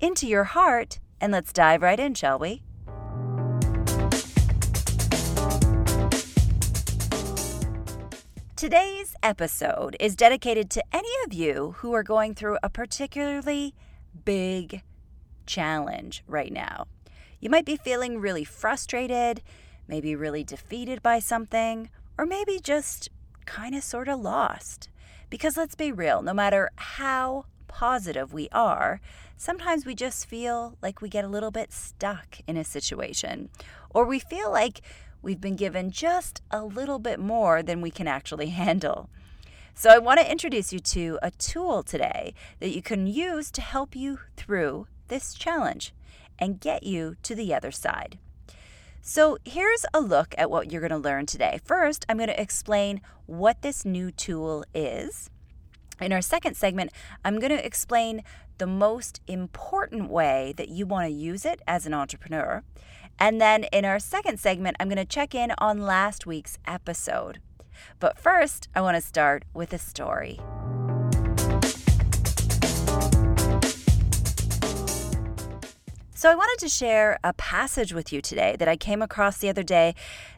into your heart, and let's dive right in, shall we? Today's episode is dedicated to any of you who are going through a particularly big challenge right now. You might be feeling really frustrated, maybe really defeated by something, or maybe just kind of sort of lost. Because let's be real, no matter how positive we are, sometimes we just feel like we get a little bit stuck in a situation, or we feel like we've been given just a little bit more than we can actually handle. So, I want to introduce you to a tool today that you can use to help you through this challenge and get you to the other side. So, here's a look at what you're going to learn today. First, I'm going to explain what this new tool is. In our second segment, I'm going to explain the most important way that you want to use it as an entrepreneur. And then in our second segment, I'm going to check in on last week's episode. But first, I want to start with a story. So, I wanted to share a passage with you today that I came across the other day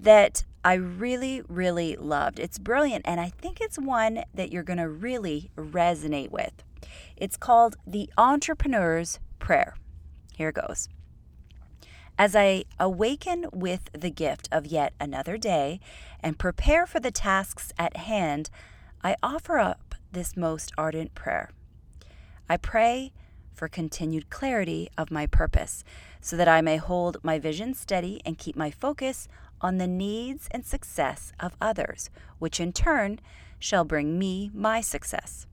that I really, really loved. It's brilliant, and I think it's one that you're going to really resonate with. It's called The Entrepreneur's Prayer. Here it goes. As I awaken with the gift of yet another day and prepare for the tasks at hand, I offer up this most ardent prayer. I pray for continued clarity of my purpose so that I may hold my vision steady and keep my focus on the needs and success of others, which in turn shall bring me my success.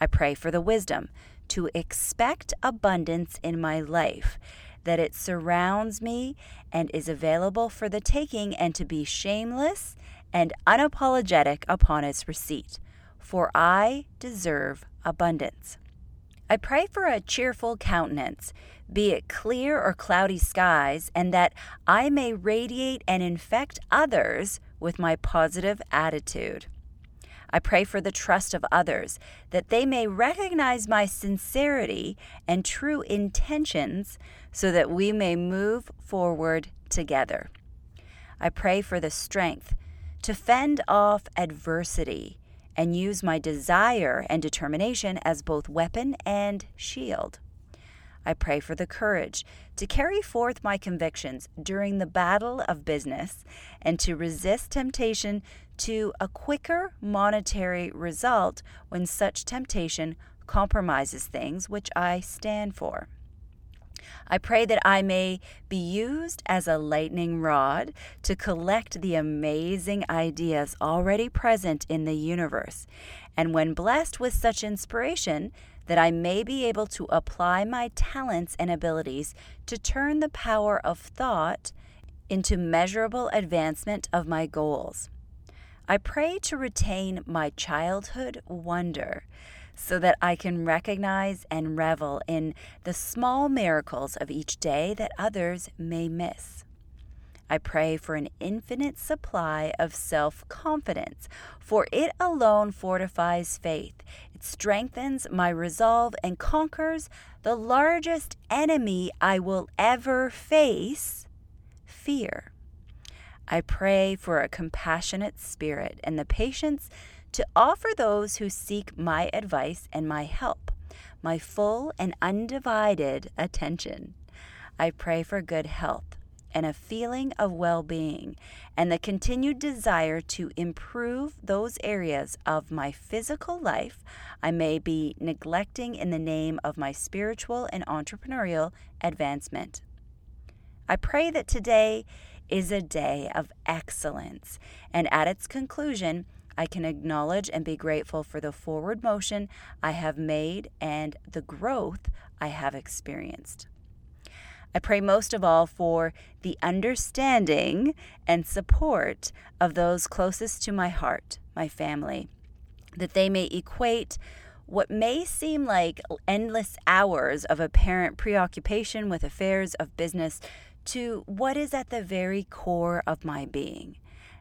I pray for the wisdom to expect abundance in my life that it surrounds me and is available for the taking, and to be shameless and unapologetic upon its receipt, for I deserve abundance. I pray for a cheerful countenance, be it clear or cloudy skies, and that I may radiate and infect others with my positive attitude. I pray for the trust of others, that they may recognize my sincerity and true intentions so that we may move forward together. I pray for the strength to fend off adversity and use my desire and determination as both weapon and shield. I pray for the courage to carry forth my convictions during the battle of business and to resist temptation to a quicker monetary result when such temptation compromises things which I stand for. I pray that I may be used as a lightning rod to collect the amazing ideas already present in the universe, and when blessed with such inspiration, that I may be able to apply my talents and abilities to turn the power of thought into measurable advancement of my goals. I pray to retain my childhood wonder so that I can recognize and revel in the small miracles of each day that others may miss. I pray for an infinite supply of self confidence, for it alone fortifies faith. It strengthens my resolve and conquers the largest enemy I will ever face fear. I pray for a compassionate spirit and the patience to offer those who seek my advice and my help my full and undivided attention. I pray for good health and a feeling of well being, and the continued desire to improve those areas of my physical life I may be neglecting in the name of my spiritual and entrepreneurial advancement. I pray that today is a day of excellence, and at its conclusion, I can acknowledge and be grateful for the forward motion I have made and the growth I have experienced. I pray most of all for the understanding and support of those closest to my heart, my family, that they may equate what may seem like endless hours of apparent preoccupation with affairs of business to what is at the very core of my being,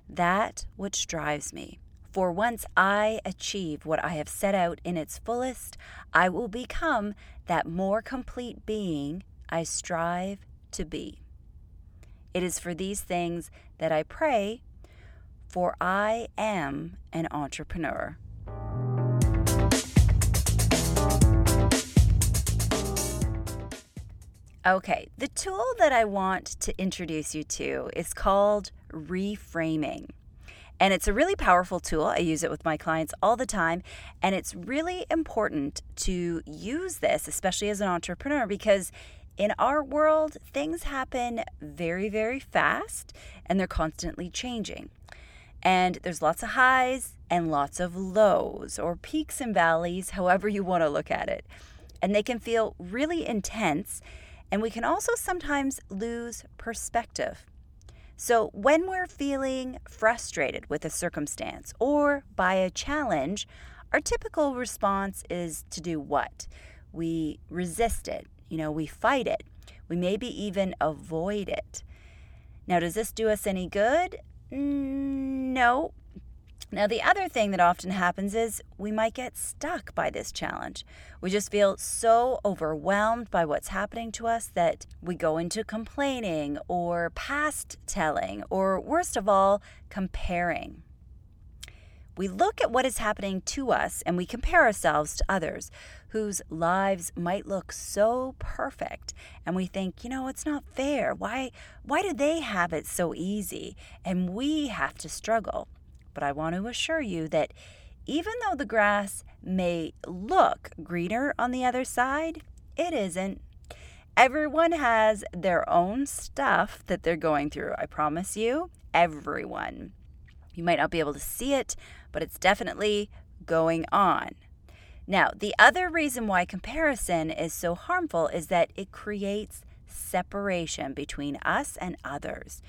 that which drives me. For once I achieve what I have set out in its fullest, I will become that more complete being I strive to be. It is for these things that I pray, for I am an entrepreneur. Okay, the tool that I want to introduce you to is called reframing. And it's a really powerful tool. I use it with my clients all the time. And it's really important to use this, especially as an entrepreneur, because in our world, things happen very, very fast and they're constantly changing. And there's lots of highs and lots of lows, or peaks and valleys, however you want to look at it. And they can feel really intense and we can also sometimes lose perspective. So, when we're feeling frustrated with a circumstance or by a challenge, our typical response is to do what? We resist it, you know, we fight it, we maybe even avoid it. Now, does this do us any good? No, now, the other thing that often happens is we might get stuck by this challenge. We just feel so overwhelmed by what's happening to us that we go into complaining or past telling, or worst of all, comparing. We look at what is happening to us and we compare ourselves to others whose lives might look so perfect and we think, you know, it's not fair. Why why do they have it so easy and we have to struggle? But I want to assure you that even though the grass may look greener on the other side, it isn't. Everyone has their own stuff that they're going through. I promise you, everyone. You might not be able to see it, but it's definitely going on. Now, the other reason why comparison is so harmful is that it creates separation between us and others.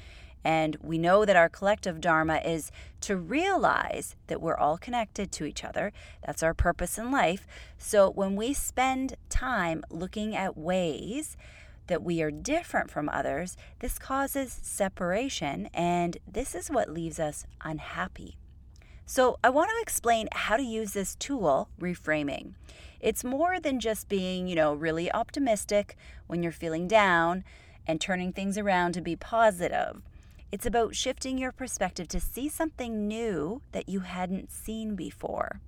And we know that our collective dharma is to realize that we're all connected to each other. That's our purpose in life. So when we spend time looking at ways that we are different from others, this causes separation, and this is what leaves us unhappy. So, I want to explain how to use this tool, reframing. It's more than just being, you know, really optimistic when you're feeling down and turning things around to be positive. It's about shifting your perspective to see something new that you hadn't seen before.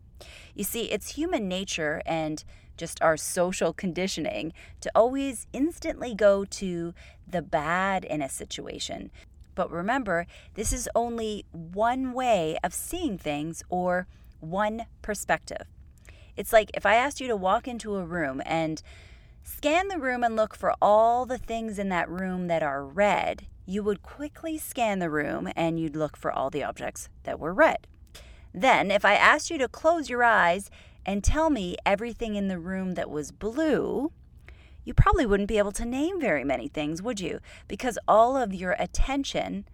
You see, it's human nature and just our social conditioning to always instantly go to the bad in a situation. But remember, this is only one way of seeing things or one perspective. It's like if I asked you to walk into a room and scan the room and look for all the things in that room that are red, you would quickly scan the room and you'd look for all the objects that were red. Then, if I asked you to close your eyes and tell me everything in the room that was blue, you probably wouldn't be able to name very many things, would you? Because all of your attention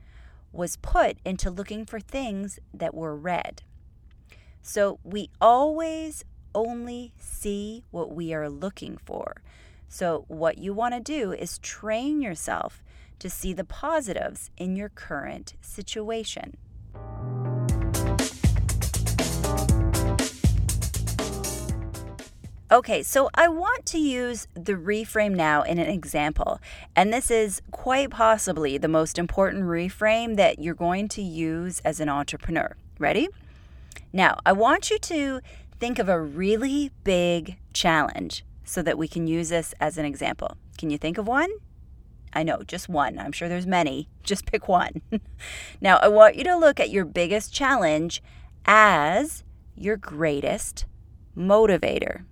was put into looking for things that were red. So we always only see what we are looking for. So, what you want to do is train yourself to see the positives in your current situation. Okay, so I want to use the reframe now in an example. And this is quite possibly the most important reframe that you're going to use as an entrepreneur. Ready? Now, I want you to think of a really big challenge so that we can use this as an example. Can you think of one? I know, just one. I'm sure there's many. Just pick one. now, I want you to look at your biggest challenge as your greatest motivator.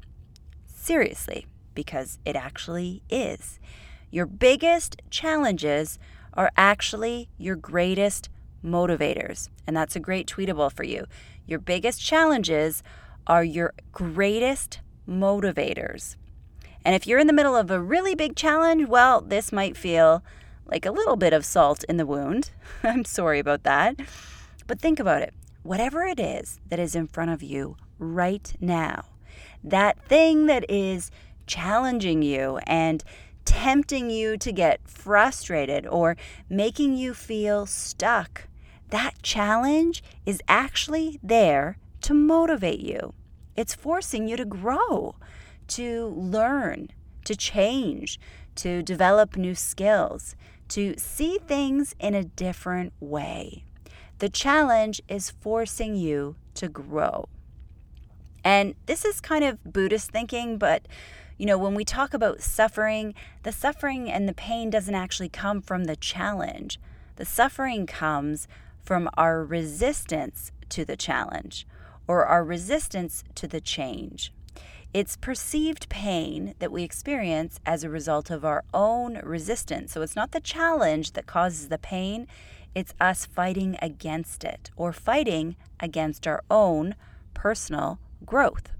Seriously, because it actually is. Your biggest challenges are actually your greatest motivators. And that's a great tweetable for you. Your biggest challenges are your greatest motivators. And if you're in the middle of a really big challenge, well, this might feel like a little bit of salt in the wound. I'm sorry about that. But think about it. Whatever it is that is in front of you right now, that thing that is challenging you and tempting you to get frustrated or making you feel stuck, that challenge is actually there to motivate you. It's forcing you to grow, to learn, to change, to develop new skills, to see things in a different way. The challenge is forcing you to grow. And this is kind of Buddhist thinking, but you know, when we talk about suffering, the suffering and the pain doesn't actually come from the challenge. The suffering comes from our resistance to the challenge or our resistance to the change. It's perceived pain that we experience as a result of our own resistance. So it's not the challenge that causes the pain, it's us fighting against it or fighting against our own personal growth.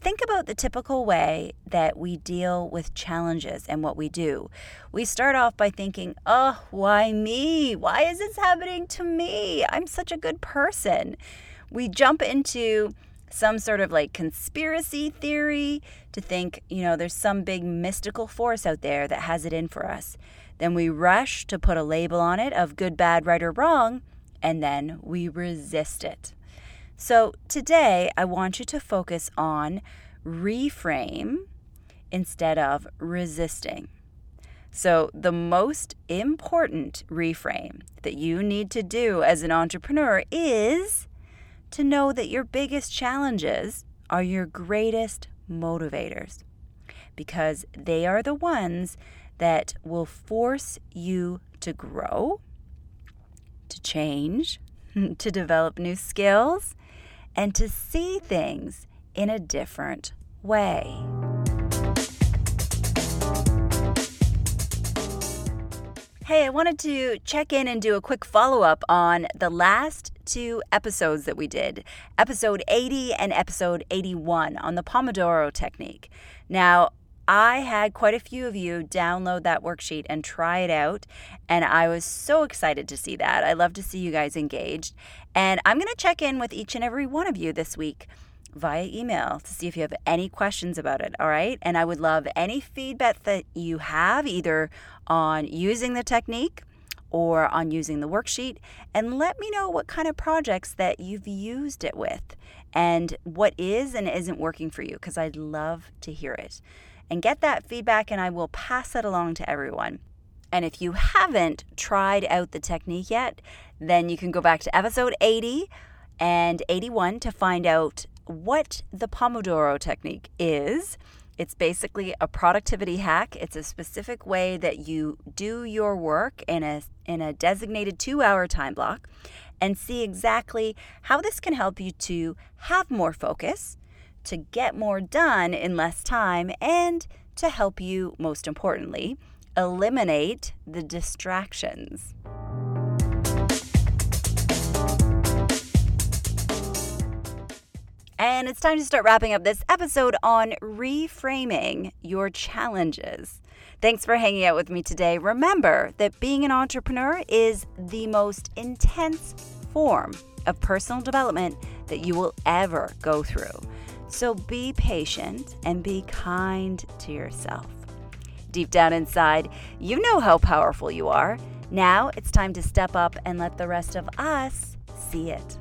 Think about the typical way that we deal with challenges and what we do. We start off by thinking, oh, why me? Why is this happening to me? I'm such a good person. We jump into some sort of like conspiracy theory to think, you know, there's some big mystical force out there that has it in for us. Then we rush to put a label on it of good, bad, right, or wrong, and then we resist it. So today, I want you to focus on reframe instead of resisting. So, the most important reframe that you need to do as an entrepreneur is to know that your biggest challenges are your greatest motivators because they are the ones that will force you to grow, to change, to develop new skills, and to see things in a different way. Hey, I wanted to check in and do a quick follow up on the last two episodes that we did episode 80 and episode 81 on the Pomodoro technique. Now, I had quite a few of you download that worksheet and try it out, and I was so excited to see that. I love to see you guys engaged. And I'm going to check in with each and every one of you this week via email to see if you have any questions about it. All right. And I would love any feedback that you have either on using the technique or on using the worksheet. And let me know what kind of projects that you've used it with and what is and isn't working for you because I'd love to hear it and get that feedback, and I will pass it along to everyone. And if you haven't tried out the technique yet, then you can go back to episode 80 and 81 to find out what the Pomodoro technique is. It's basically a productivity hack. It's a specific way that you do your work in a in a designated 2-hour time block and see exactly how this can help you to have more focus, to get more done in less time and to help you, most importantly, eliminate the distractions. And it's time to start wrapping up this episode on reframing your challenges. Thanks for hanging out with me today. Remember that being an entrepreneur is the most intense form of personal development that you will ever go through. So be patient and be kind to yourself. Deep down inside, you know how powerful you are. Now it's time to step up and let the rest of us see it.